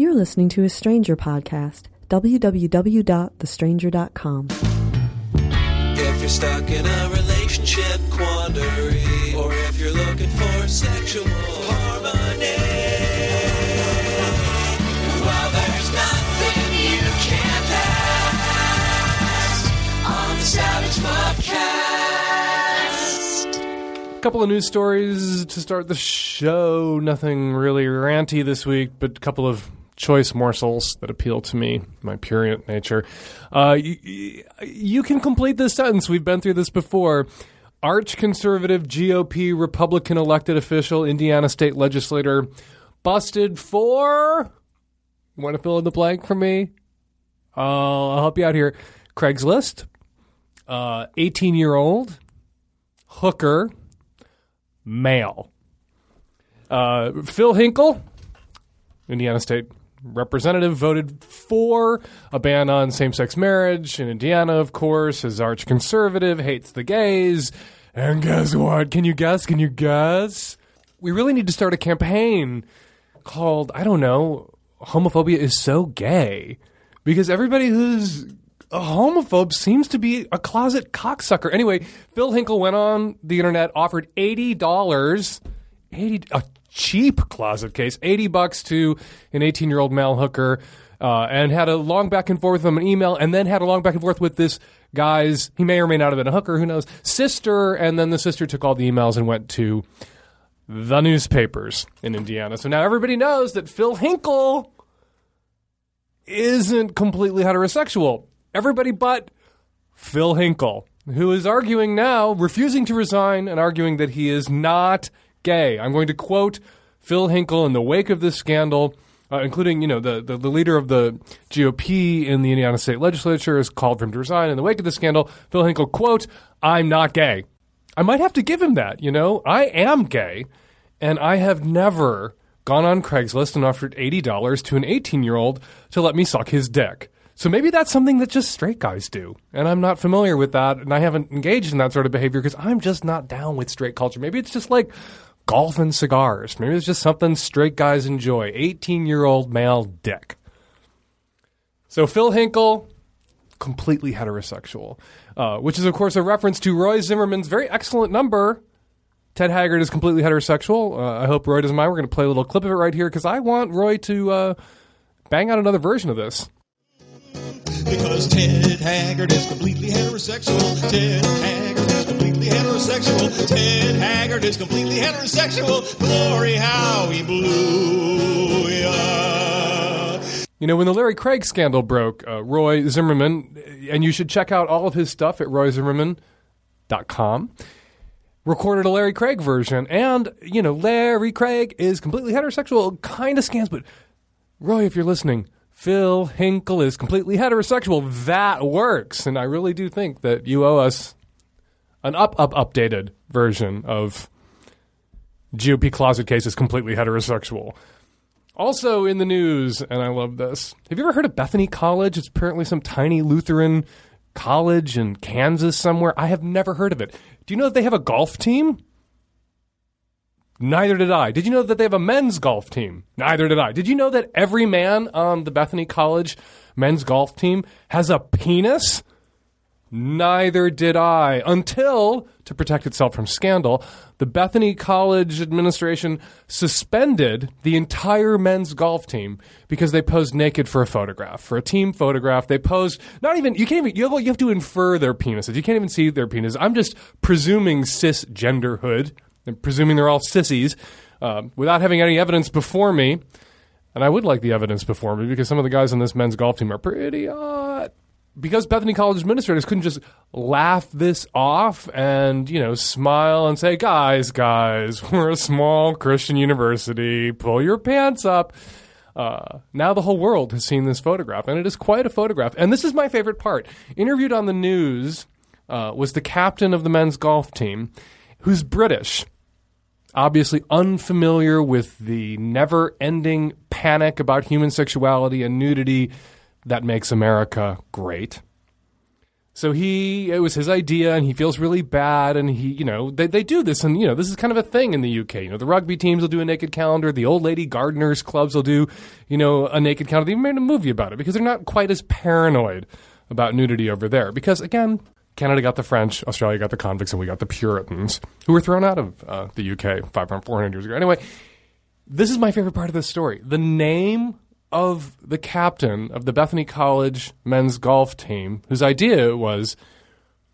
You're listening to a Stranger podcast. www.thestranger.com. If you're stuck in a relationship quandary, or if you're looking for sexual harmony, well, there's nothing you can't ask on the Savage Podcast. A couple of news stories to start the show. Nothing really ranty this week, but a couple of choice morsels that appeal to me, my purient nature. Uh, y- y- you can complete this sentence. We've been through this before. Arch conservative GOP Republican elected official, Indiana state legislator, busted for. Want to fill in the blank for me? Uh, I'll help you out here. Craigslist, 18 year old, hooker, male. Uh, Phil Hinkle, Indiana State representative, voted for a ban on same sex marriage in Indiana, of course. His arch conservative hates the gays. And guess what? Can you guess? Can you guess? We really need to start a campaign called, I don't know, homophobia is so gay. Because everybody who's a homophobe seems to be a closet cocksucker. Anyway, Phil Hinkle went on the internet, offered eighty dollars, eighty a cheap closet case, eighty bucks to an eighteen-year-old male hooker, uh, and had a long back and forth with him an email, and then had a long back and forth with this guy's. He may or may not have been a hooker, who knows? Sister, and then the sister took all the emails and went to the newspapers in Indiana. So now everybody knows that Phil Hinkle isn't completely heterosexual. Everybody but Phil Hinkle, who is arguing now, refusing to resign and arguing that he is not gay. I'm going to quote Phil Hinkle in the wake of this scandal, uh, including, you know, the, the, the leader of the GOP in the Indiana State Legislature has called for him to resign. In the wake of the scandal, Phil Hinkle, quote, I'm not gay. I might have to give him that, you know? I am gay, and I have never gone on Craigslist and offered $80 to an 18 year old to let me suck his dick. So maybe that's something that just straight guys do. And I'm not familiar with that, and I haven't engaged in that sort of behavior because I'm just not down with straight culture. Maybe it's just like golf and cigars. Maybe it's just something straight guys enjoy. 18 year old male dick. So Phil Hinkle, completely heterosexual, uh, which is, of course, a reference to Roy Zimmerman's very excellent number. Ted Haggard is completely heterosexual. Uh, I hope Roy doesn't mind. We're going to play a little clip of it right here because I want Roy to uh, bang out another version of this. Because Ted Haggard is completely heterosexual. Ted Haggard heterosexual. Ted Haggard is completely heterosexual. Glory, how he blew ya. You know, when the Larry Craig scandal broke, uh, Roy Zimmerman, and you should check out all of his stuff at royzimmerman.com, recorded a Larry Craig version. And, you know, Larry Craig is completely heterosexual, kind of scans, but Roy, if you're listening, Phil Hinkle is completely heterosexual. That works. And I really do think that you owe us an up, up, updated version of GOP closet case is completely heterosexual. Also in the news, and I love this. Have you ever heard of Bethany College? It's apparently some tiny Lutheran college in Kansas somewhere. I have never heard of it. Do you know that they have a golf team? Neither did I. Did you know that they have a men's golf team? Neither did I. Did you know that every man on the Bethany College men's golf team has a penis? Neither did I. Until, to protect itself from scandal, the Bethany College administration suspended the entire men's golf team because they posed naked for a photograph, for a team photograph. They posed, not even, you can't even, you have, you have to infer their penises. You can't even see their penis. I'm just presuming cisgenderhood and presuming they're all sissies uh, without having any evidence before me. And I would like the evidence before me because some of the guys on this men's golf team are pretty hot. Because Bethany College administrators couldn't just laugh this off and, you know, smile and say, guys, guys, we're a small Christian university. Pull your pants up. Uh, now the whole world has seen this photograph, and it is quite a photograph. And this is my favorite part. Interviewed on the news uh, was the captain of the men's golf team, who's British obviously unfamiliar with the never ending panic about human sexuality and nudity that makes America great. So he, it was his idea, and he feels really bad. And he, you know, they, they do this, and you know, this is kind of a thing in the UK. You know, the rugby teams will do a naked calendar. The old lady gardeners clubs will do, you know, a naked calendar. They even made a movie about it because they're not quite as paranoid about nudity over there. Because again, Canada got the French, Australia got the convicts, and we got the Puritans who were thrown out of uh, the UK 500, 400 years ago. Anyway, this is my favorite part of the story. The name of the captain of the Bethany College men's golf team, whose idea it was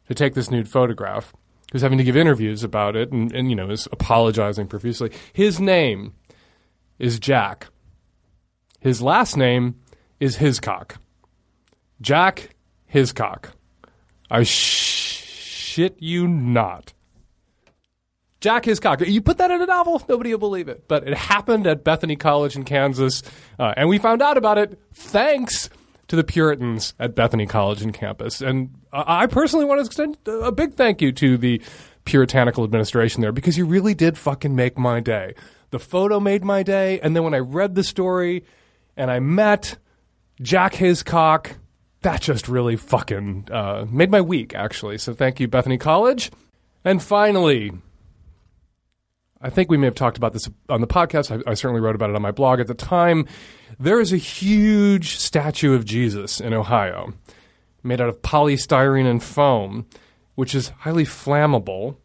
to take this nude photograph, who's having to give interviews about it and, and you know, is apologizing profusely. His name is Jack. His last name is Hiscock. Jack Hiscock. I sh- shit you not. Jack Hiscock. You put that in a novel, nobody will believe it. But it happened at Bethany College in Kansas, uh, and we found out about it thanks to the Puritans at Bethany College in campus. And I personally want to extend a big thank you to the puritanical administration there because you really did fucking make my day. The photo made my day, and then when I read the story and I met Jack Hiscock, that just really fucking uh, made my week, actually. So thank you, Bethany College. And finally, I think we may have talked about this on the podcast. I, I certainly wrote about it on my blog at the time. There is a huge statue of Jesus in Ohio made out of polystyrene and foam, which is highly flammable,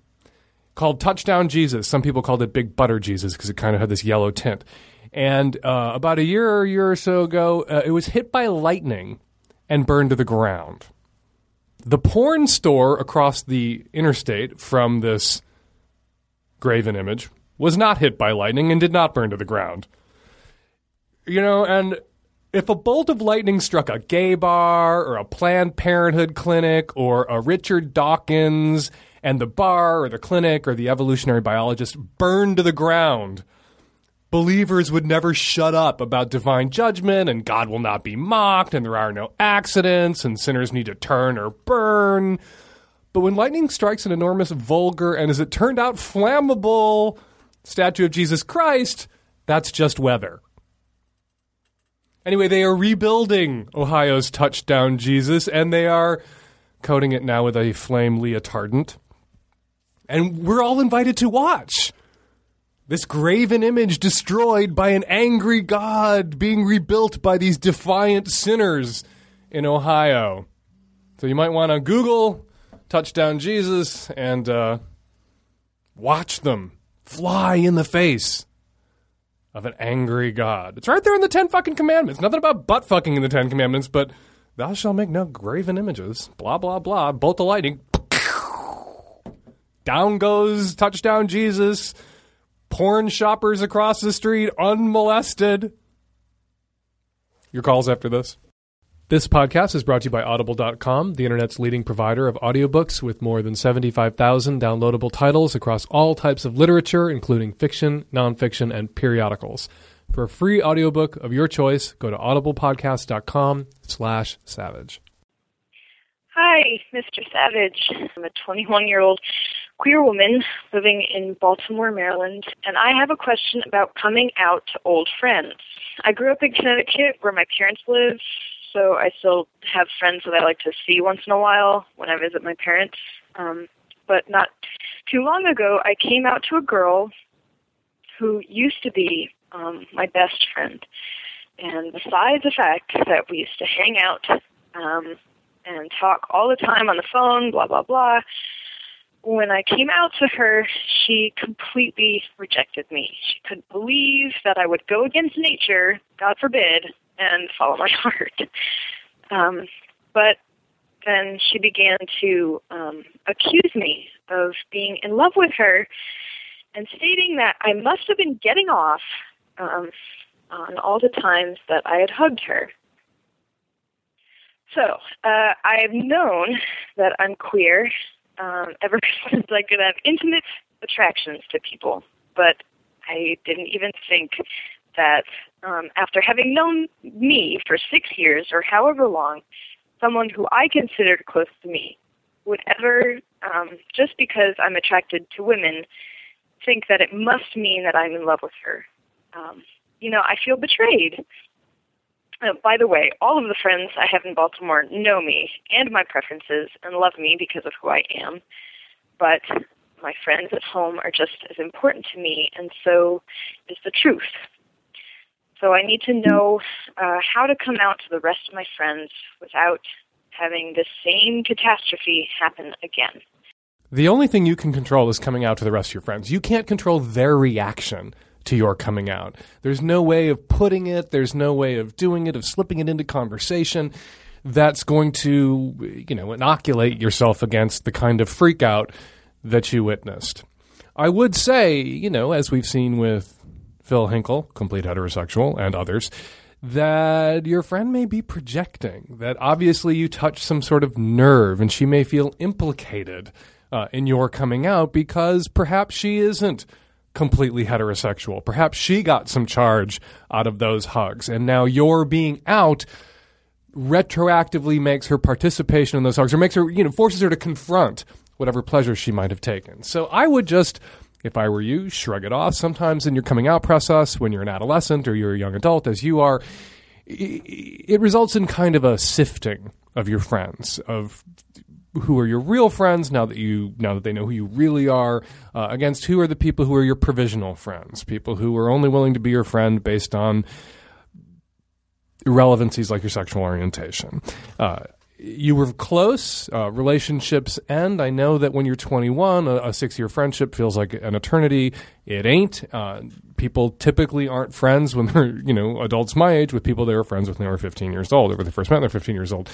called Touchdown Jesus. Some people called it Big Butter Jesus because it kind of had this yellow tint. And uh, about a year or year or so ago, uh, it was hit by lightning and burned to the ground. The porn store across the interstate from this graven image was not hit by lightning and did not burn to the ground. You know, and if a bolt of lightning struck a gay bar or a Planned Parenthood clinic or a Richard Dawkins and the bar or the clinic or the evolutionary biologist burned to the ground, believers would never shut up about divine judgment and God will not be mocked and there are no accidents and sinners need to turn or burn. But when lightning strikes an enormous, vulgar, and as it turned out, flammable statue of Jesus Christ, that's just weather. Anyway, they are rebuilding Ohio's touchdown Jesus, and they are coating it now with a flame retardant. And we're all invited to watch this graven image destroyed by an angry God being rebuilt by these defiant sinners in Ohio. So you might want to Google touchdown Jesus and uh, watch them fly in the face of an angry God. It's right there in the Ten fucking commandments. Nothing about butt fucking in the Ten Commandments, but thou shalt make no graven images. Blah blah blah. Bolt the lightning. Down goes touchdown Jesus. Porn shoppers across the street unmolested. Your calls after this. This podcast is brought to you by Audible.com, the internet's leading provider of audiobooks with more than 75,000 downloadable titles across all types of literature, including fiction, nonfiction, and periodicals. For a free audiobook of your choice, go to audiblepodcast.com slash savage. Hi, Mr. Savage. I'm a 21 year old queer woman living in Baltimore, Maryland, and I have a question about coming out to old friends. I grew up in Connecticut where my parents live, so I still have friends that I like to see once in a while when I visit my parents. Um, but not too long ago, I came out to a girl who used to be um, my best friend. And besides the fact that we used to hang out um, and talk all the time on the phone, blah, blah, blah, when I came out to her, she completely rejected me. She couldn't believe that I would go against nature, God forbid, and follow my heart. Um, but then she began to um, accuse me of being in love with her and stating that I must have been getting off um, on all the times that I had hugged her. So uh, I've known that I'm queer um, ever since I could have intimate attractions to people, but I didn't even think that um, after having known me for six years or however long, someone who I considered close to me would ever, um, just because I'm attracted to women, think that it must mean that I'm in love with her. Um, you know, I feel betrayed. Uh, by the way, all of the friends I have in Baltimore know me and my preferences and love me because of who I am. But my friends at home are just as important to me, and so is the truth. So I need to know uh, how to come out to the rest of my friends without having the same catastrophe happen again. The only thing you can control is coming out to the rest of your friends. You can't control their reaction to your coming out. There's no way of putting it, there's no way of doing it, of slipping it into conversation that's going to, you know, inoculate yourself against the kind of freak out that you witnessed. I would say, you know, as we've seen with Phil Hinkle, complete heterosexual, and others, that your friend may be projecting, that obviously you touch some sort of nerve and she may feel implicated uh, in your coming out because perhaps she isn't completely heterosexual. Perhaps she got some charge out of those hugs, and now your being out retroactively makes her participation in those hugs or makes her, you know, forces her to confront whatever pleasure she might have taken. So I would just if I were you, shrug it off. Sometimes in your coming out process, when you're an adolescent or you're a young adult, as you are, it results in kind of a sifting of your friends, of who are your real friends now that you now that they know who you really are uh, against who are the people who are your provisional friends people who are only willing to be your friend based on irrelevancies like your sexual orientation uh, you were close. Uh, relationships end. I know that when you're 21, a, a six year friendship feels like an eternity. It ain't. Uh, people typically aren't friends when they're, you know, adults my age with people they were friends with when they were 15 years old or when they first met when they're 15 years old.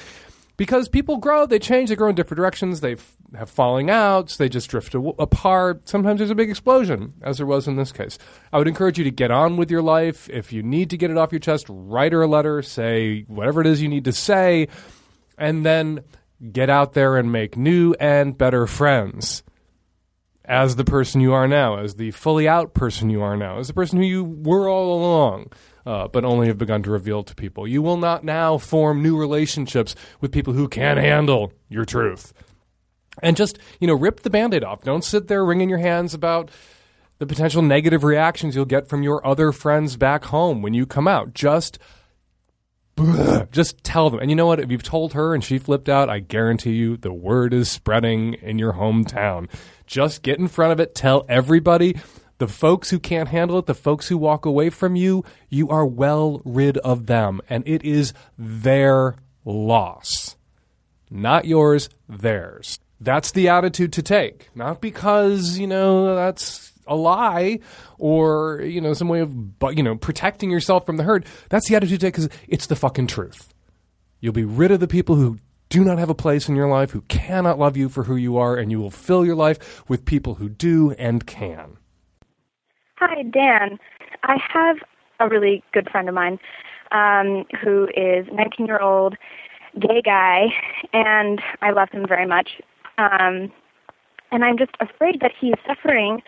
Because people grow, they change, they grow in different directions, they f- have falling outs, they just drift a- apart. Sometimes there's a big explosion, as there was in this case. I would encourage you to get on with your life. If you need to get it off your chest, write her a letter, say whatever it is you need to say and then get out there and make new and better friends as the person you are now, as the fully out person you are now, as the person who you were all along. Uh, but only have begun to reveal to people. You will not now form new relationships with people who can't handle your truth. And just, you know, rip the band aid off. Don't sit there wringing your hands about the potential negative reactions you'll get from your other friends back home when you come out. Just just tell them. And you know what? If you've told her and she flipped out, I guarantee you the word is spreading in your hometown. Just get in front of it. Tell everybody. The folks who can't handle it, the folks who walk away from you, you are well rid of them. And it is their loss. Not yours, theirs. That's the attitude to take. Not because, you know, that's a lie or you know some way of you know protecting yourself from the herd. That's the attitude to take because it's the fucking truth. You'll be rid of the people who do not have a place in your life, who cannot love you for who you are, and you will fill your life with people who do and can. Hi, Dan. I have a really good friend of mine um, who is a 19 year old gay guy, and I love him very much. Um, and I'm just afraid that he's suffering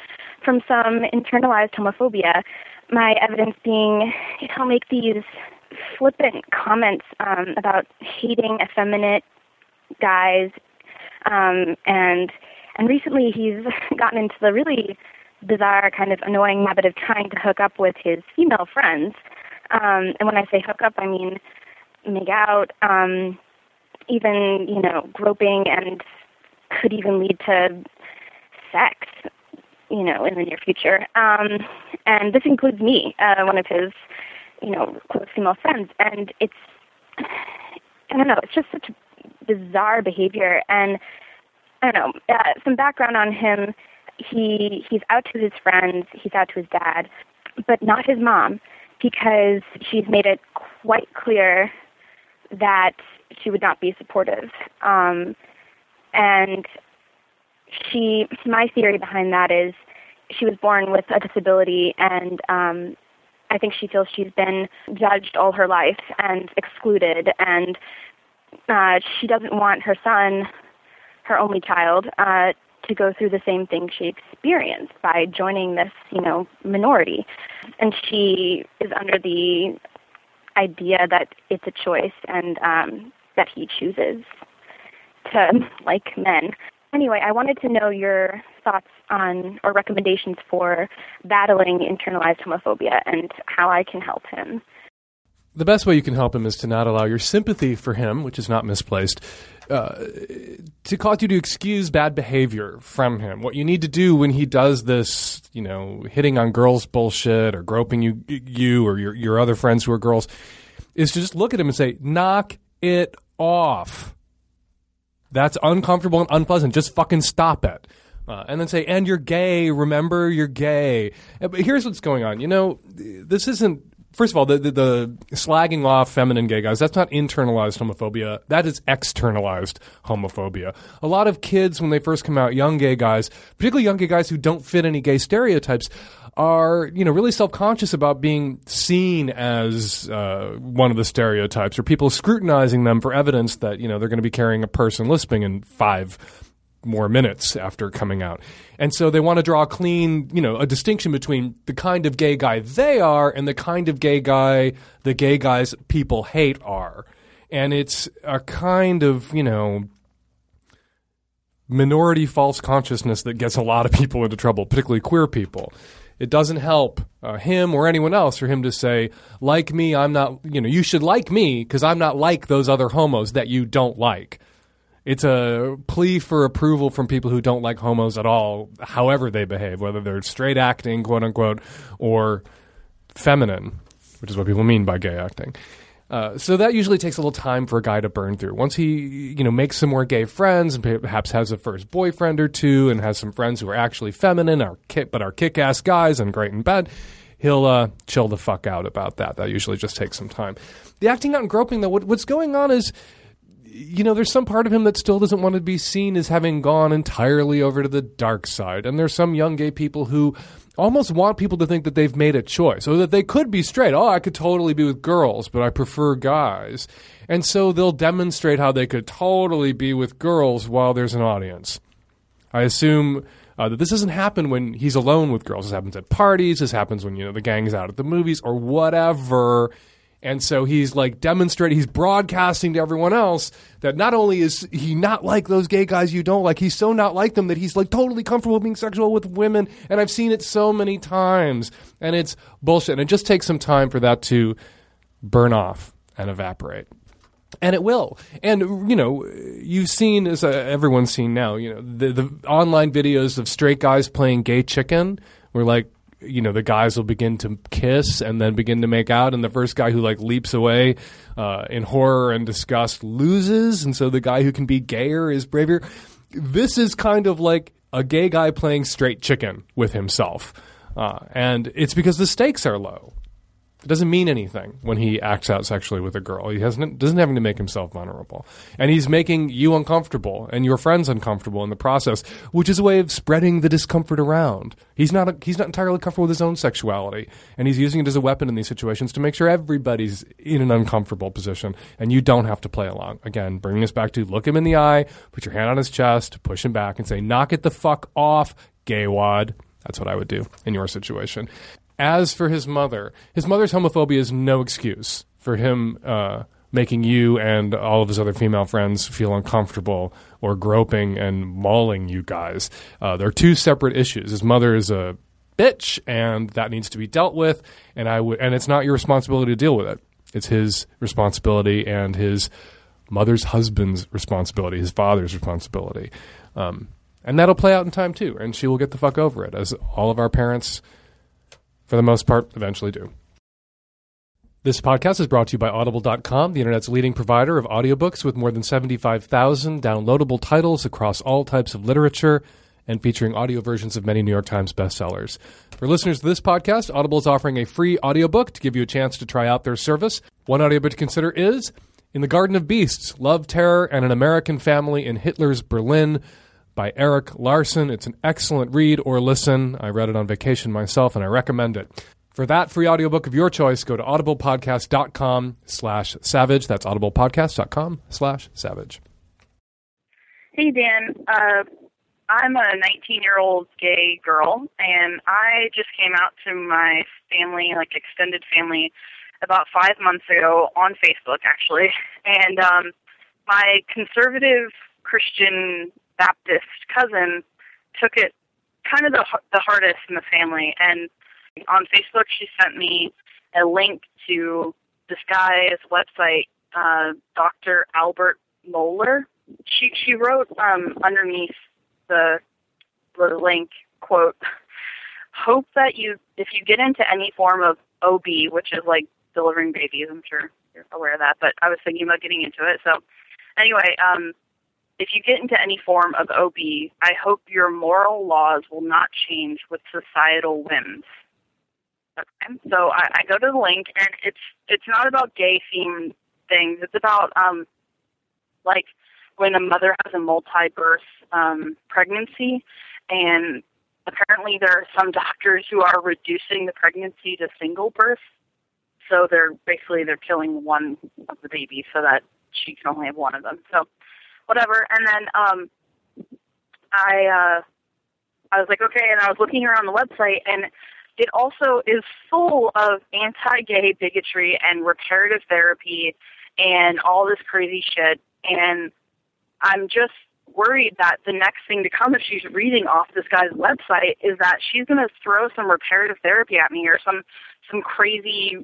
from some internalized homophobia. My evidence being he'll make these flippant comments um, about hating effeminate guys, um, and and recently he's gotten into the really bizarre kind of annoying habit of trying to hook up with his female friends. Um, and when I say hook up, I mean make out, um, even you know groping, and could even lead to sex you know, in the near future. Um, and this includes me, uh, one of his, you know, close female friends. And it's, I don't know, it's just such bizarre behavior. And I don't know, uh, some background on him. He he's out to his friends, he's out to his dad, but not his mom, because she's made it quite clear that she would not be supportive. Um, and she my theory behind that is she was born with a disability and um I think she feels she's been judged all her life and excluded and uh she doesn't want her son her only child uh to go through the same thing she experienced by joining this, you know, minority. And she is under the idea that it's a choice and um that he chooses to like men. Anyway, I wanted to know your thoughts on or recommendations for battling internalized homophobia and how I can help him. the best way you can help him is to not allow your sympathy for him, which is not misplaced, uh, to cause you to excuse bad behavior from him. What you need to do when he does this, you know, hitting on girls bullshit or groping you, you or your your other friends who are girls, is to just look at him and say, "Knock it off." That's uncomfortable and unpleasant. Just fucking stop it. Uh, and then say, and you're gay. Remember, you're gay. Uh, But here's what's going on. You know, this isn't. First of all, the, the, the slagging off feminine gay guys, that's not internalized homophobia. That is externalized homophobia. A lot of kids, when they first come out, young gay guys, particularly young gay guys who don't fit any gay stereotypes, are you know really self-conscious about being seen as uh, one of the stereotypes or people scrutinizing them for evidence that you know they're going to be carrying a person lisping in five more minutes after coming out. And so they want to draw a clean, you know, a distinction between the kind of gay guy they are and the kind of gay guy the gay guys people hate are. And it's a kind of, you know, minority false consciousness that gets a lot of people into trouble, particularly queer people. It doesn't help uh, him or anyone else for him to say, like me, I'm not, you know, you should like me because I'm not like those other homos that you don't like. It's a plea for approval from people who don't like homos at all, however they behave, whether they're straight acting, quote unquote, or feminine, which is what people mean by gay acting. Uh, so that usually takes a little time for a guy to burn through. Once he, you know, makes some more gay friends and perhaps has a first boyfriend or two and has some friends who are actually feminine, are but are kick-ass guys and great in bed, he'll uh, chill the fuck out about that. That usually just takes some time. The acting out and groping, though, what, what's going on is you know, there's some part of him that still doesn't want to be seen as having gone entirely over to the dark side. And there's some young gay people who almost want people to think that they've made a choice or that they could be straight. Oh, I could totally be with girls, but I prefer guys. And so they'll demonstrate how they could totally be with girls while there's an audience. I assume uh, that this doesn't happen when he's alone with girls. This happens at parties. This happens when you know the gang's out at the movies or whatever. And so he's like demonstrating, he's broadcasting to everyone else that not only is he not like those gay guys you don't like, he's so not like them that he's like totally comfortable being sexual with women. And I've seen it so many times. And it's bullshit. And it just takes some time for that to burn off and evaporate. And it will. And, you know, you've seen, as uh, everyone's seen now, you know, the, the online videos of straight guys playing gay chicken where, like, you know the guys will begin to kiss and then begin to make out and the first guy who like leaps away uh, in horror and disgust loses and so the guy who can be gayer is braver. This is kind of like a gay guy playing straight chicken with himself. Uh, and it's because the stakes are low it doesn't mean anything when he acts out sexually with a girl. He hasn't doesn't have to make himself vulnerable, and he's making you uncomfortable and your friends uncomfortable in the process, which is a way of spreading the discomfort around. He's not a, he's not entirely comfortable with his own sexuality, and he's using it as a weapon in these situations to make sure everybody's in an uncomfortable position, and you don't have to play along. Again, bringing us back to look him in the eye, put your hand on his chest, push him back, and say, "Knock it the fuck off, gay wad." That's what I would do in your situation. As for his mother, his mother's homophobia is no excuse for him uh, making you and all of his other female friends feel uncomfortable or groping and mauling you guys. Uh, they're two separate issues. His mother is a bitch, and that needs to be dealt with. And I would, and it's not your responsibility to deal with it. It's his responsibility and his mother's husband's responsibility, his father's responsibility. Um, and that'll play out in time too, and she will get the fuck over it, as all of our parents for the most part, eventually do. This podcast is brought to you by Audible.com, the internet's leading provider of audiobooks with more than 75,000 downloadable titles across all types of literature and featuring audio versions of many New York Times bestsellers. For listeners to this podcast, Audible is offering a free audiobook to give you a chance to try out their service. One audiobook to consider is In the Garden of Beasts Love, Terror, and an American Family in Hitler's Berlin by Erik Larson. It's an excellent read or listen. I read it on vacation myself and I recommend it. For that free audiobook of your choice, go to audiblepodcast.com slash savage. That's audiblepodcast.com slash savage. Hey, Dan. Uh, I'm a 19 year old gay girl, and I just came out to my family, like extended family, about five months ago on Facebook, actually. And um, my conservative Christian Baptist cousin took it kind of the the hardest in the family. And on Facebook, she sent me a link to this guy's website, uh, Dr. Albert Mohler. She she wrote um, underneath the the link quote hope that you if you get into any form of OB, which is like delivering babies, I'm sure you're aware of that, but I was thinking about getting into it. So anyway, um if you get into any form of OB, I hope your moral laws will not change with societal whims. Okay. So I, I go to the link and it's it's not about gay themed things. It's about um like when a mother has a multi birth um pregnancy and apparently there are some doctors who are reducing the pregnancy to single birth. So they're basically they're killing one of the babies so that she can only have one of them. So whatever. And then um I uh I was like, okay, and I was looking around the website and it also is full of anti gay bigotry and reparative therapy and all this crazy shit. And I'm just worried that the next thing to come if she's reading off this guy's website is that she's going to throw some reparative therapy at me or some some crazy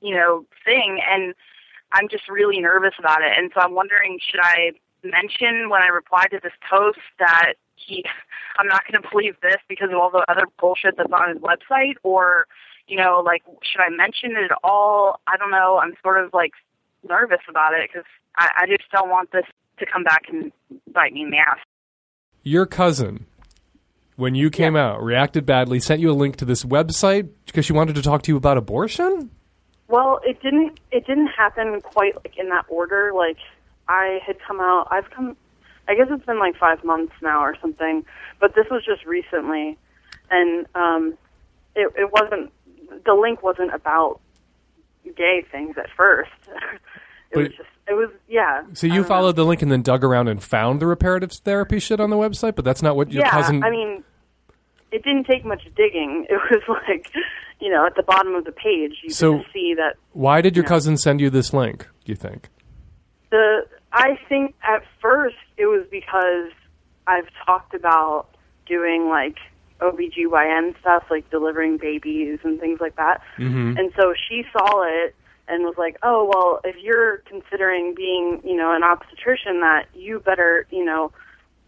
you know thing. And i'm just really nervous about it. And so i'm wondering should i mention when i replied to this post that he i'm not going to believe this because of all the other bullshit that's on his website or you know like should i mention it at all i don't know i'm sort of like nervous about it because I, I just don't want this to come back and bite me in the ass. Your cousin, when you came out, reacted badly, sent you a link to this website because she wanted to talk to you about abortion? Well, it didn't. It didn't happen quite like in that order. Like I had come out. I've come. I guess it's been like five months now or something. But this was just recently, and um, it, it wasn't. The link wasn't about gay things at first. it But- was just. It was yeah. So you don't know. followed the link and then dug around and found the reparative therapy shit on the website, but that's not what your yeah, cousin. I mean, it didn't take much digging. It was like, you know, at the bottom of the page, you So- could just see that Why did your Yeah. cousin send you this link? Do you think? The. I think at first it was because I've talked about doing like OBGYN stuff, like delivering babies and things like that. Mm-hmm. And so she saw it and was like, "Oh, well, if you're considering being, you know, an obstetrician, that you better, you know,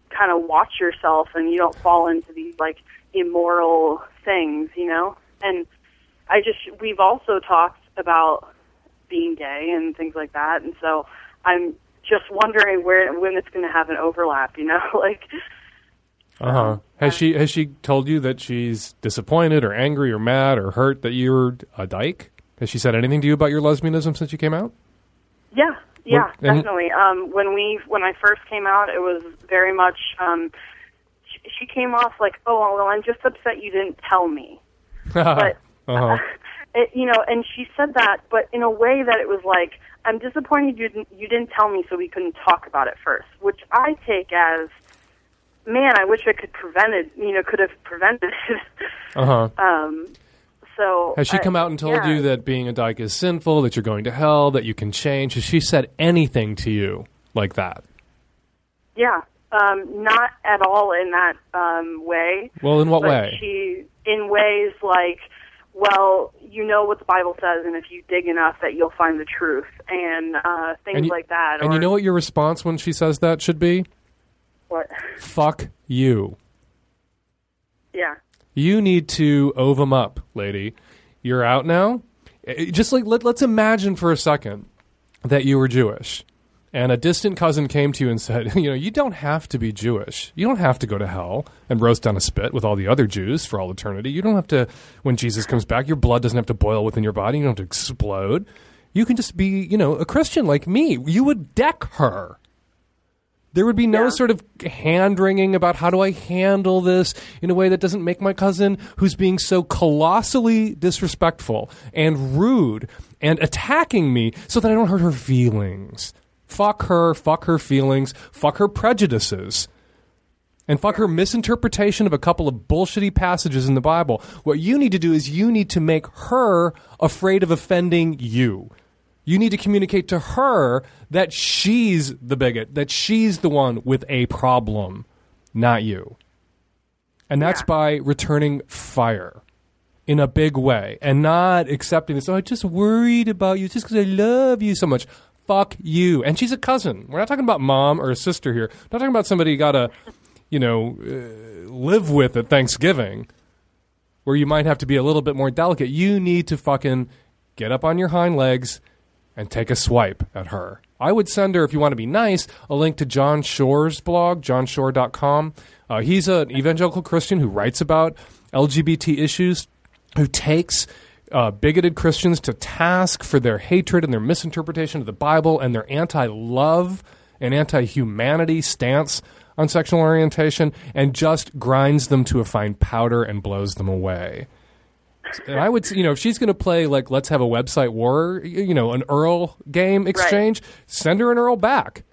kind of watch yourself and you don't fall into these like immoral things, you know." And I just we've also talked about being gay and things like that, and so I'm just wondering where when it's going to have an overlap, you know, like Uh huh. Has she has she told you that she's disappointed or angry or mad or hurt that you're a dyke? Has she said anything to you about your lesbianism since you came out? Yeah, yeah, definitely. Um, when we when I first came out, it was very much. Um, she, she came off like, "Oh, well, I'm just upset you didn't tell me." But uh-huh. it, you know, and she said that, but in a way that it was like, "I'm disappointed you didn't you didn't tell me, so we couldn't talk about it first, which I take as, "Man, I wish I could prevented, you know, could have prevented." it." Uh-huh. um, so Has she I- come out and told yeah. you that being a dyke is sinful, that you're going to hell, that you can change? Has she said anything to you like that? Yeah, um, not at all in that um, way. Well, in what way? She in ways like, well, you know what the Bible says, and if you dig enough, that you'll find the truth, and uh, things and you, like that. And or you know what your response when she says that should be? what? Fuck you. Yeah, You need to ovum up, lady. You're out now. Eh, Just like let, let's imagine for a second that you were Jewish, and a distant cousin came to you and said, "You know, you don't have to be Jewish. You don't have to go to hell and roast on a spit with all the other Jews for all eternity. You don't have to. When Jesus comes back, your blood doesn't have to boil within your body. You don't have to explode. You can just be, you know, a Christian like me. You would deck her." There would be no Yeah. sort of hand wringing about how do I handle this in a way that doesn't make my cousin, who's being so colossally disrespectful and rude and attacking me, so that I don't hurt her feelings. Fuck her, fuck her feelings, fuck her prejudices, and fuck her misinterpretation of a couple of bullshitty passages in the Bible. What you need to do is you need to make her afraid of offending you. You need to communicate to her that she's the bigot, that she's the one with a problem, not you. And that's by returning fire. in a big way and not accepting this. Oh, I just worried about you just because I love you so much. Fuck you. And she's a cousin. We're not talking about mom or a sister here. We're not talking about somebody you got to, you know, uh, live with at Thanksgiving where you might have to be a little bit more delicate. You need to fucking get up on your hind legs and take a swipe at her. I would send her, if you want to be nice, a link to John Shore's blog, johnshore.com. Uh, he's an evangelical Christian who writes about LGBT issues, who takes uh, bigoted Christians to task for their hatred and their misinterpretation of the Bible and their anti love and anti humanity stance on sexual orientation and just grinds them to a fine powder and blows them away. And I would, you know, if she's going to play like let's have a website war, you know, an URL game exchange, send her an URL back.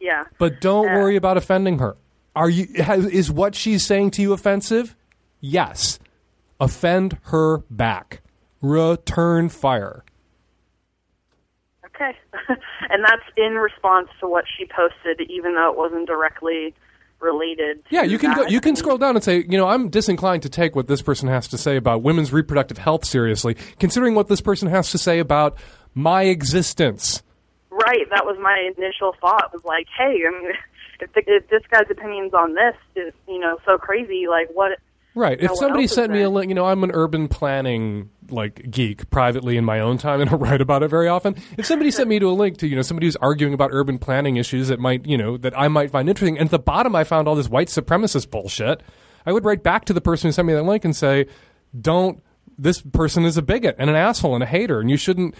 Yeah. But don't Uh, worry about offending her. Are you? Has, is what she's saying to you offensive? Yes. Offend her back. Return fire. Okay. and that's in response to what she posted, even though it wasn't directly related. Yeah, you can go, you can scroll down and say, you know, I'm disinclined to take what this person has to say about women's reproductive health seriously, considering what this person has to say about my existence. Right. That was my initial thought. Was like, hey, I mean, if, the, if this guy's opinions on this is, you know, so crazy, like what? Right. If somebody sent me a link, you know, I'm an urban planning like geek privately in my own time and I write about it very often. If somebody sent me to a link to, you know, somebody who's arguing about urban planning issues that might, you know, that I might find interesting, and at the bottom I found all this white supremacist bullshit, I would write back to the person who sent me that link and say, don't, this person is a bigot and an asshole and a hater, and you shouldn't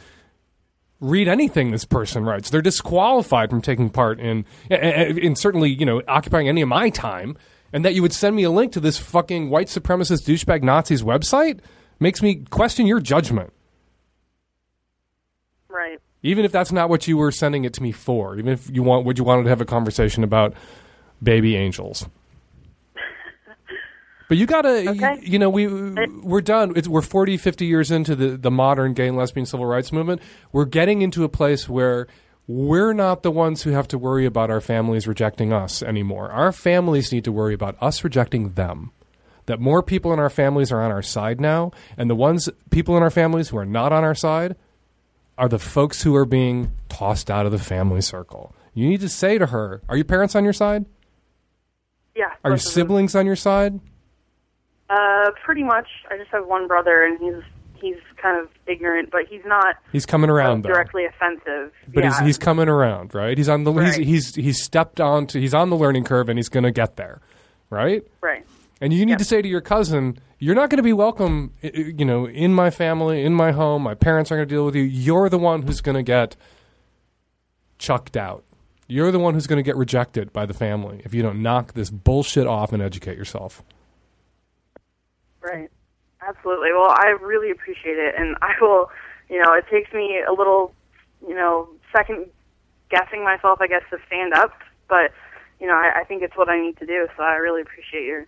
read anything this person writes. They're disqualified from taking part in, in, in certainly, you know, occupying any of my time. And that you would send me a link to this fucking white supremacist douchebag Nazi's website makes me question your judgment. Right. Even if that's not what you were sending it to me for. Even if you want, would you wanted to have a conversation about baby angels? But you gotta, Okay. you, you know, we we're done. It's, we're 40, 50 years into the, the modern gay and lesbian civil rights movement. We're getting into a place where we're not the ones who have to worry about our families rejecting us anymore. Our families need to worry about us rejecting them. That more people in our families are on our side now, and the ones people in our families who are not on our side are the folks who are being tossed out of the family circle. You need to say to her, "Are your parents on your side? Yeah. Are your both of them. siblings on your side?" Uh, pretty much. I just have one brother, and he's he's kind of ignorant, but he's not He's coming around though. directly offensive. But yeah. he's he's coming around, right? He's on the Right. he's, he's he's stepped on to he's on the learning curve and he's going to get there, right? right. And you need Yeah. to say to your cousin, you're not going to be welcome, you know, in my family, in my home. My parents aren't going to deal with you. You're the one who's going to get chucked out. You're the one who's going to get rejected by the family if you don't knock this bullshit off and educate yourself. Right. Absolutely. Well, I really appreciate it, and I will. You know, it takes me a little, you know, second guessing myself, I guess, to stand up, but you know, I, I think it's what I need to do. So I really appreciate your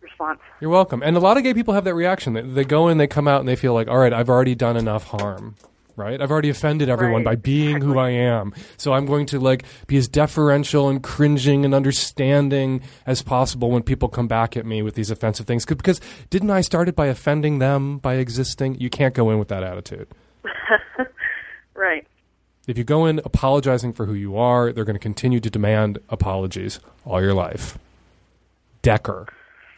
response. You're welcome. And a lot of gay people have that reaction. They, they go in, they come out, and they feel like, all right, I've already done enough harm. Right? I've already offended everyone Right, by being who I am. So I'm going to like be as deferential and cringing and understanding as possible when people come back at me with these offensive things. Because didn't I start it by offending them by existing? You can't go in with that attitude. Right. If you go in apologizing for who you are, they're going to continue to demand apologies all your life. Decker.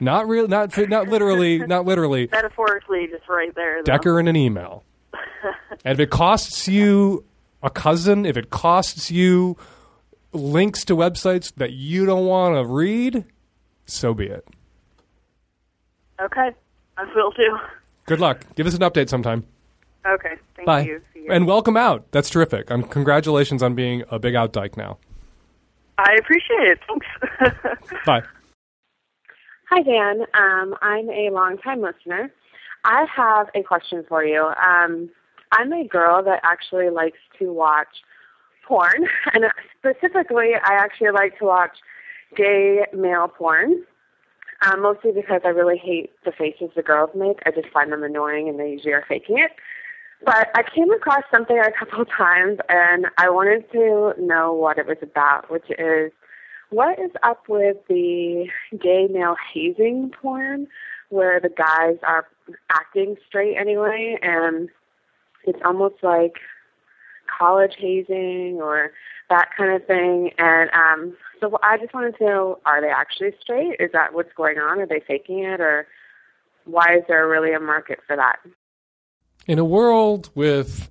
Not real not not literally, not literally. Metaphorically, just right there. though. Decker in an email. And if it costs you a cousin, if it costs you links to websites that you don't want to read, so be it. Okay. I will do. Good luck. Give us an update sometime. Okay. Thank Bye. you. See you. And welcome out. That's terrific. Um, congratulations on being a big out dyke now. I appreciate it. Thanks. Bye. Hi, Dan. Um, I'm a longtime listener. I have a question for you. Um, I'm a girl that actually likes to watch porn, and specifically, I actually like to watch gay male porn. Um, mostly because I really hate the faces the girls make. I just find them annoying, and they usually are faking it. But I came across something a couple of times, and I wanted to know what it was about, which is what is up with the gay male hazing porn where the guys are acting straight anyway, and it's almost like college hazing or that kind of thing. And um, so I just wanted to know: Are they actually straight? Is that what's going on? Are they faking it, or why is there really a market for that? In a world with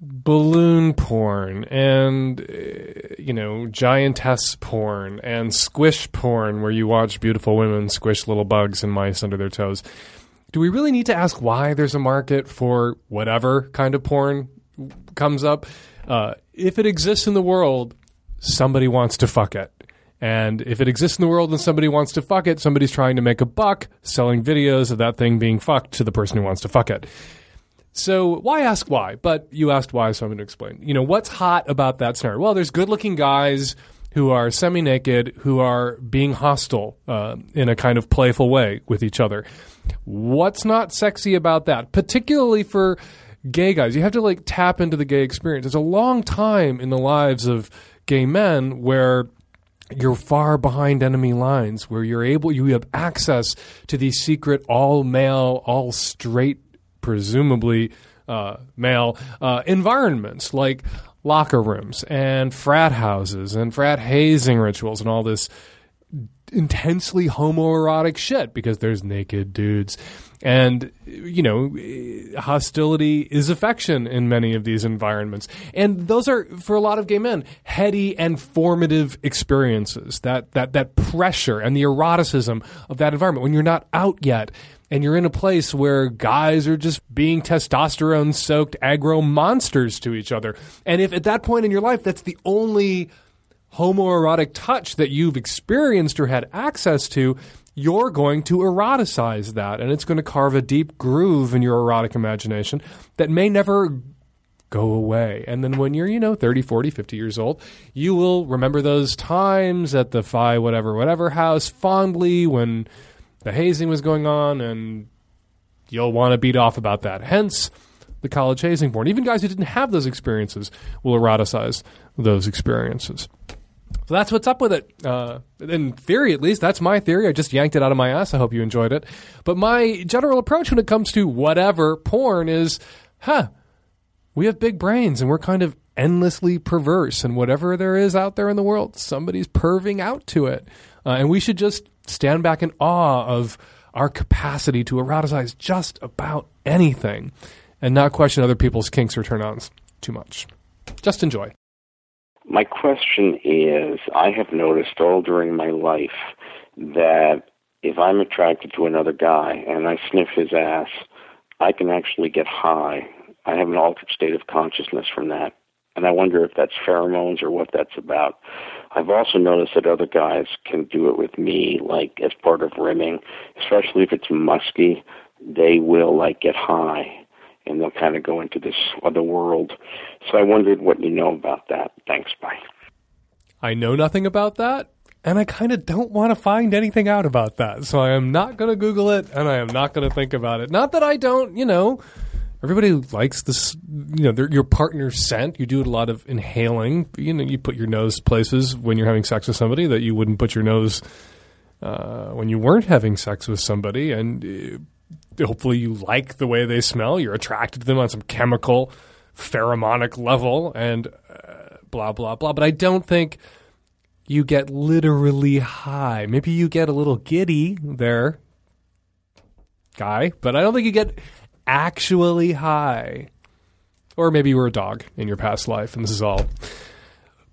balloon porn and uh, you know giantess porn and squish porn where you watch beautiful women squish little bugs and mice under their toes. Do we really need to ask why there's a market for whatever kind of porn comes up? Uh, if it exists in the world somebody wants to fuck it. And if it exists in the world and somebody wants to fuck it somebody's trying to make a buck selling videos of that thing being fucked to the person who wants to fuck it so why ask why? But you asked why, so I'm going to explain. You know, what's hot about that scenario? Well, there's good looking guys who are semi naked, who are being hostile uh, in a kind of playful way with each other. What's not sexy about that? Particularly for gay guys. You have to like tap into the gay experience. There's a long time in the lives of gay men where you're far behind enemy lines where you're able you have access to these secret all male all straight presumably uh, male uh, environments like locker rooms and frat houses and frat hazing rituals and all this intensely homoerotic shit because there's naked dudes. And, you know, hostility is affection in many of these environments. And those are, for a lot of gay men, heady and formative experiences. That, that, that pressure and the eroticism of that environment when you're not out yet and you're in a place where guys are just being testosterone soaked aggro monsters to each other. And if at that point in your life that's the only homoerotic touch that you've experienced or had access to, you're going to eroticize that and it's going to carve a deep groove in your erotic imagination that may never go away. And then when you're, you know, 30, 40, 50 years old, you will remember those times at the Phi whatever whatever house fondly when the hazing was going on, and you'll want to beat off about that. Hence, the college hazing porn. Even guys who didn't have those experiences will eroticize those experiences. So that's what's up with it. Uh, in theory, at least, that's my theory. I just yanked it out of my ass. I hope you enjoyed it. But my general approach when it comes to whatever porn is, huh, we have big brains and we're kind of endlessly perverse. And whatever there is out there in the world, somebody's perving out to it. Uh, and we should just stand back in awe of our capacity to eroticize just about anything and not question other people's kinks or turn ons too much. Just enjoy. My question is I have noticed all during my life that if I'm attracted to another guy and I sniff his ass, I can actually get high. I have an altered state of consciousness from that. And I wonder if that's pheromones or what that's about. I've also noticed that other guys can do it with me, like as part of rimming, especially if it's musky. They will like get high, and they'll kind of go into this other world. So I wondered what you know about that. Thanks. Bye. I know nothing about that, and I kind of don't want to find anything out about that. So I am not going to Google it, and I am not going to think about it. Not that I don't, you know everybody likes this you know your partner's scent. You do a lot of inhaling. You know you put your nose places when you're having sex with somebody that you wouldn't put your nose uh, when you weren't having sex with somebody. And uh, hopefully you like the way they smell. You're attracted to them on some chemical pheromonic level and uh, blah blah blah. But i don't think you get literally high. Maybe you get a little giddy there guy. But i don't think you get actually high. Or maybe you were a dog in your past life, and this is all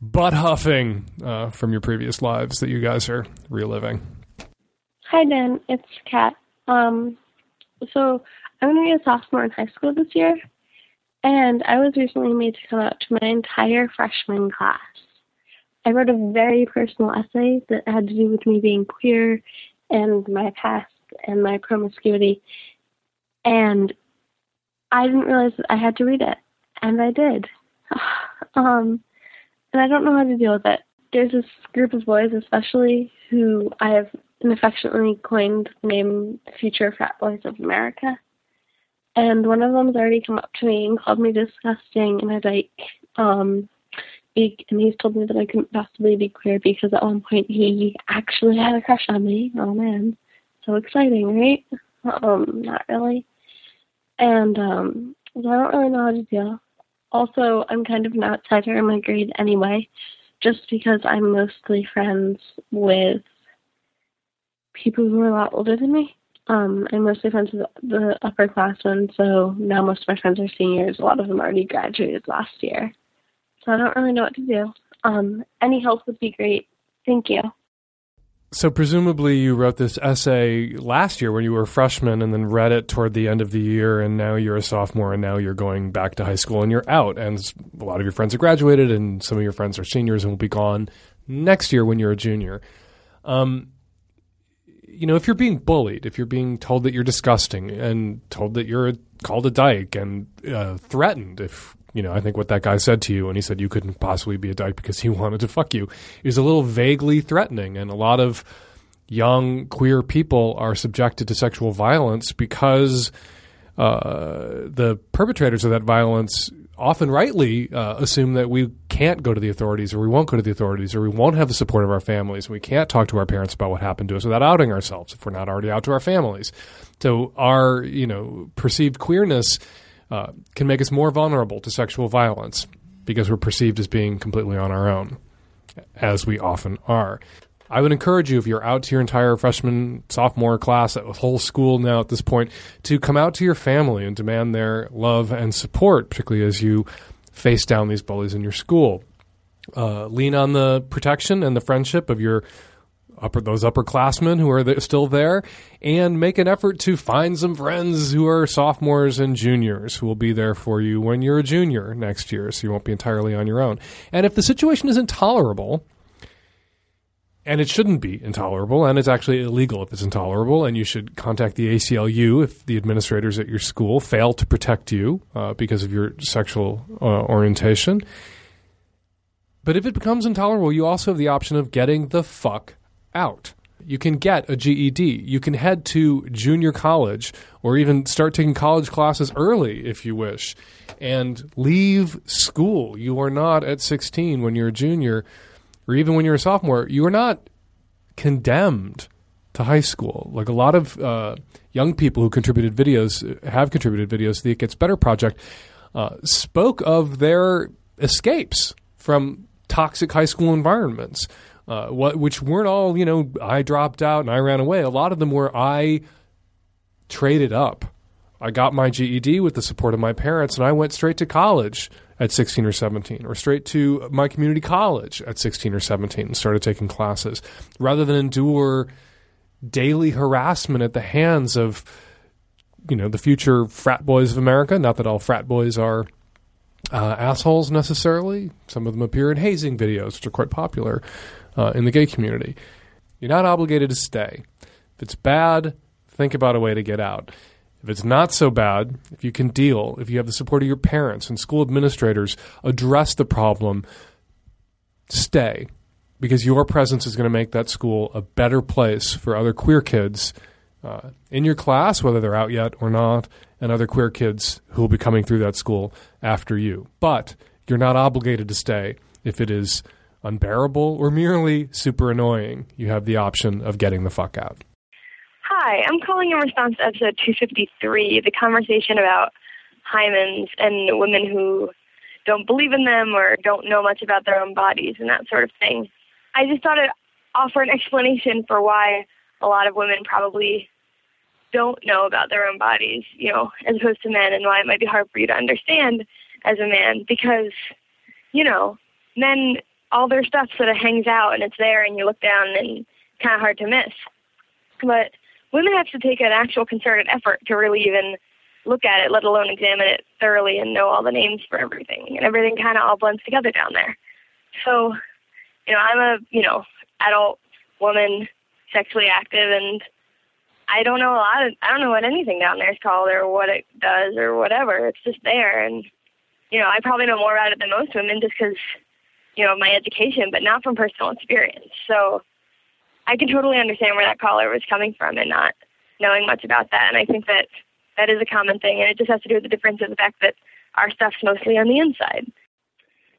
butt huffing uh, from your previous lives that you guys are reliving. Hi, Dan. It's Kat. Um, so I'm going to be a sophomore in high school this year, and I was recently made to come out to my entire freshman class. I wrote a very personal essay that had to do with me being queer and my past and my promiscuity. And I didn't realize I had to read it, and I did. um, and I don't know how to deal with it. There's this group of boys, especially, who I have affectionately coined the name Future Frat Boys of America. And one of them has already come up to me and called me disgusting and a dyke. Um, and he's told me that I couldn't possibly be queer because at one point he actually had a crush on me. Oh man. so exciting, right? Um, not really. And um, I don't really know how to deal. Also, I'm kind of an outsider in my grade anyway, just because I'm mostly friends with people who are a lot older than me. Um, I'm mostly friends with the upperclassmen, so now most of my friends are seniors. A lot of them already graduated last year. So I don't really know what to do. Um, any help would be great. Thank you. So presumably you wrote this essay last year when you were a freshman and then read it toward the end of the year and now you're a sophomore and now you're going back to high school and you're out and a lot of your friends have graduated and some of your friends are seniors and will be gone next year when you're a junior. Um, you know, if you're being bullied, if you're being told that you're disgusting and told that you're called a dyke and uh, threatened, if you know, I think what that guy said to you when he said you couldn't possibly be a dyke because he wanted to fuck you is a little vaguely threatening. And a lot of young queer people are subjected to sexual violence because uh, the perpetrators of that violence often rightly uh, assume that we can't go to the authorities or we won't go to the authorities or we won't have the support of our families. And we can't talk to our parents about what happened to us without outing ourselves if we're not already out to our families. So our, you know, perceived queerness uh, can make us more vulnerable to sexual violence because we're perceived as being completely on our own, as we often are. I would encourage you, if you're out to your entire freshman, sophomore class, at whole school now at this point, to come out to your family and demand their love and support, particularly as you face down these bullies in your school. Uh, lean on the protection and the friendship of your upper those upperclassmen who are still there, and make an effort to find some friends who are sophomores and juniors who will be there for you when you're a junior next year, so you won't be entirely on your own. And if the situation is intolerable, and it shouldn't be intolerable, and it's actually illegal if it's intolerable, and you should contact the ACLU if the administrators at your school fail to protect you uh, because of your sexual uh, orientation. But if it becomes intolerable, you also have the option of getting the fuck out. You can get a GED. You can head to junior college or even start taking college classes early if you wish and leave school. You are not at 16 when you're a junior or even when you're a sophomore. You are not condemned to high school. Like a lot of uh, young people who contributed videos, have contributed videos to the It Gets Better project, uh, spoke of their escapes from toxic high school environments uh, what, which weren't all, you know, I dropped out and I ran away. A lot of them were I traded up. I got my GED with the support of my parents, and I went straight to college at 16 or 17, or straight to my community college at 16 or 17 and started taking classes rather than endure daily harassment at the hands of, you know, the future frat boys of America. Not that all frat boys are uh, assholes necessarily. Some of them appear in hazing videos, which are quite popular uh, in the gay community. You're not obligated to stay. If it's bad, think about a way to get out. If it's not so bad, if you can deal, if you have the support of your parents and school administrators, address the problem, stay. Because your presence is going to make that school a better place for other queer kids uh, in your class, whether they're out yet or not, and other queer kids who will be coming through that school after you. But you're not obligated to stay if it is unbearable, or merely super annoying, you have the option of getting the fuck out. Hi, I'm calling in response to episode 253, the conversation about hymens and women who don't believe in them or don't know much about their own bodies and that sort of thing. I just thought I'd offer an explanation for why a lot of women probably don't know about their own bodies, you know, as opposed to men, and why it might be hard for you to understand as a man because, you know, men all their stuff sort of hangs out and it's there and you look down and kind of hard to miss. But women have to take an actual concerted effort to really even look at it, let alone examine it thoroughly and know all the names for everything. And everything kind of all blends together down there. So, you know, I'm a, you know, adult woman, sexually active, and I don't know a lot of, I don't know what anything down there is called or what it does or whatever. It's just there. And, you know, I probably know more about it than most women just because you know, my education, but not from personal experience. So I can totally understand where that caller was coming from and not knowing much about that. And I think that that is a common thing, and it just has to do with the difference of the fact that our stuff's mostly on the inside.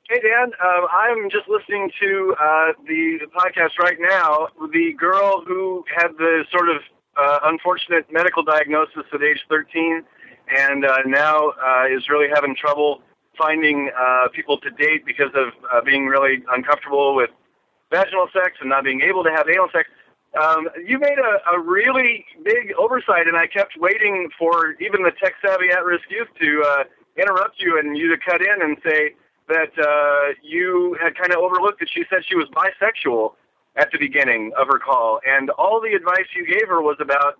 Hey Dan, um, I'm just listening to uh, the podcast right now. The girl who had the sort of uh, unfortunate medical diagnosis at age 13, and uh, now uh, is really having trouble finding uh, people to date because of uh, being really uncomfortable with vaginal sex and not being able to have anal sex. Um, you made a, a really big oversight, and I kept waiting for even the tech savvy at risk youth to uh, interrupt you and you to cut in and say that uh, you had kind of overlooked that she said she was bisexual at the beginning of her call, and all the advice you gave her was about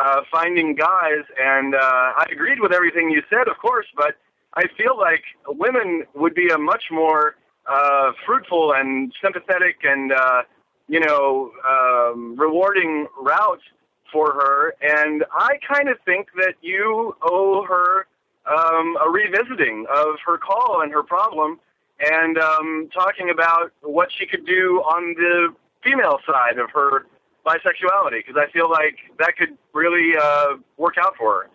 uh, finding guys, and uh, I agreed with everything you said, of course, but I feel like women would be a much more uh, fruitful and sympathetic and uh, you know um, rewarding route for her, and I kind of think that you owe her um, a revisiting of her call and her problem, and um, talking about what she could do on the female side of her bisexuality, because I feel like that could really uh, work out for her.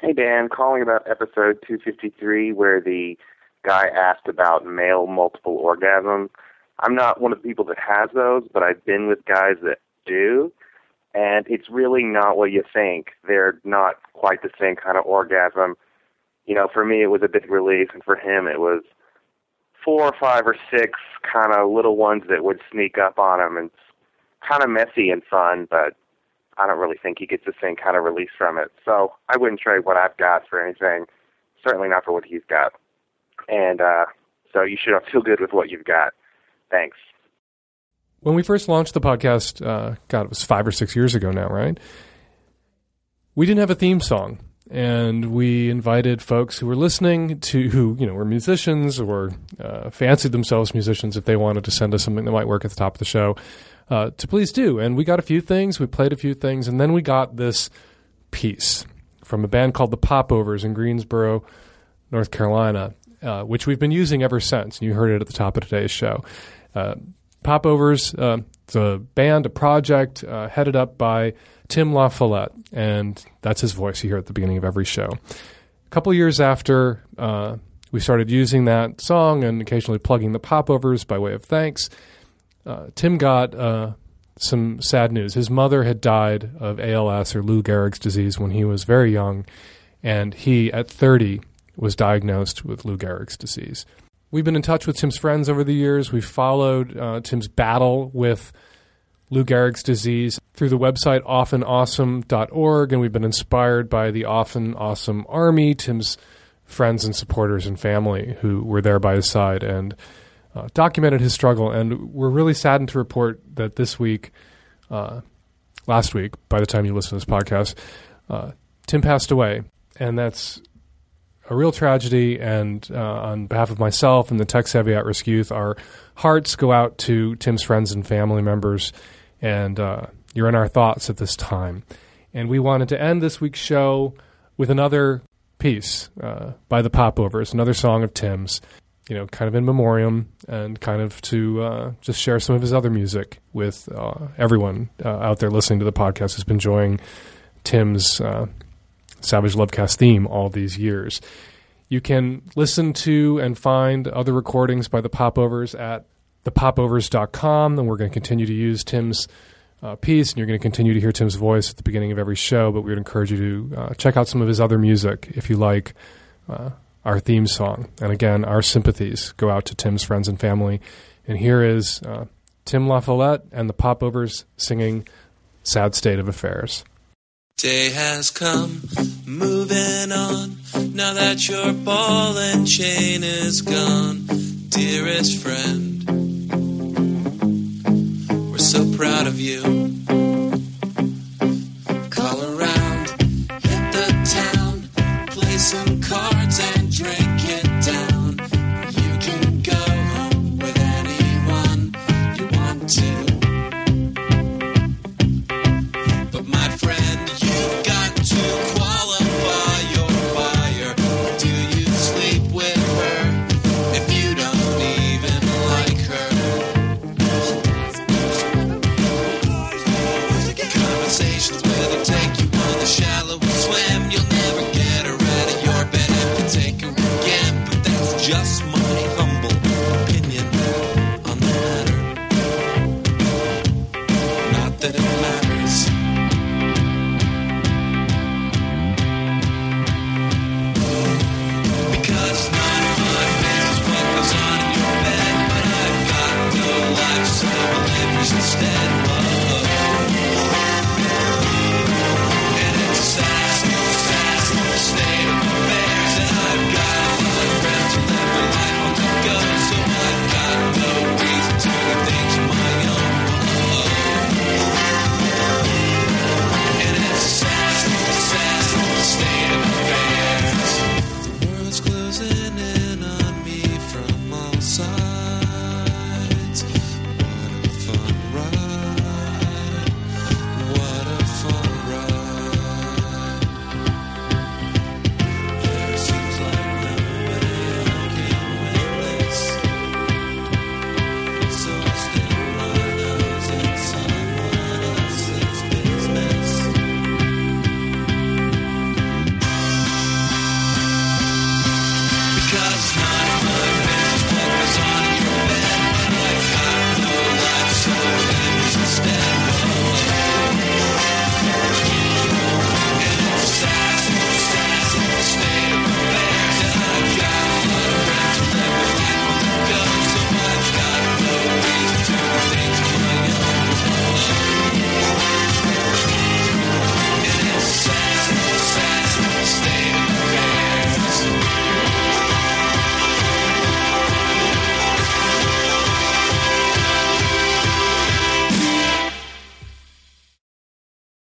Hey Dan, calling about episode 253 where the guy asked about male multiple orgasm. I'm not one of the people that has those, but I've been with guys that do, and it's really not what you think. They're not quite the same kind of orgasm. You know, for me it was a big relief, and for him it was four or five or six kind of little ones that would sneak up on him, and it's kind of messy and fun, but I don't really think he gets the same kind of release from it. So I wouldn't trade what I've got for anything. Certainly not for what he's got. And uh, so you should feel good with what you've got. Thanks. When we first launched the podcast, uh, God, it was five or six years ago now, right? We didn't have a theme song, and we invited folks who were listening to who you know were musicians or uh, fancied themselves musicians if they wanted to send us something that might work at the top of the show uh, to please do. And we got a few things, we played a few things, and then we got this piece from a band called the Popovers in Greensboro, North Carolina, uh, which we've been using ever since. You heard it at the top of today's show. Uh, Popovers, uh, it's a band, a project uh, headed up by Tim LaFollette, and that's his voice you hear at the beginning of every show. A couple years after uh, we started using that song and occasionally plugging the Popovers by way of thanks, uh, Tim got uh, some sad news. His mother had died of ALS or Lou Gehrig's disease when he was very young, and he, at 30, was diagnosed with Lou Gehrig's disease. We've been in touch with Tim's friends over the years. We've followed uh, Tim's battle with Lou Gehrig's disease through the website oftenawesome.org, and we've been inspired by the Often Awesome Army, Tim's friends and supporters and family who were there by his side and uh, documented his struggle. And we're really saddened to report that this week, uh, last week, by the time you listen to this podcast, uh, Tim passed away. And that's a real tragedy. And uh, on behalf of myself and the Tech Savvy At Risk Youth, our hearts go out to Tim's friends and family members. And uh, you're in our thoughts at this time. And we wanted to end this week's show with another piece uh, by the Popovers, another song of Tim's you know, kind of in memoriam and kind of to uh, just share some of his other music with uh, everyone uh, out there listening to the podcast who's been enjoying Tim's uh, Savage Lovecast theme all these years. You can listen to and find other recordings by the Popovers at thepopovers.com, and we're going to continue to use Tim's uh, piece, and you're going to continue to hear Tim's voice at the beginning of every show. But we would encourage you to uh, check out some of his other music if you like our theme song. And again, our sympathies go out to Tim's friends and family. And here is uh, Tim LaFollette and the Popovers singing Sad State of Affairs. Day has come, moving on. Now that your ball and chain is gone, dearest friend, we're so proud of you.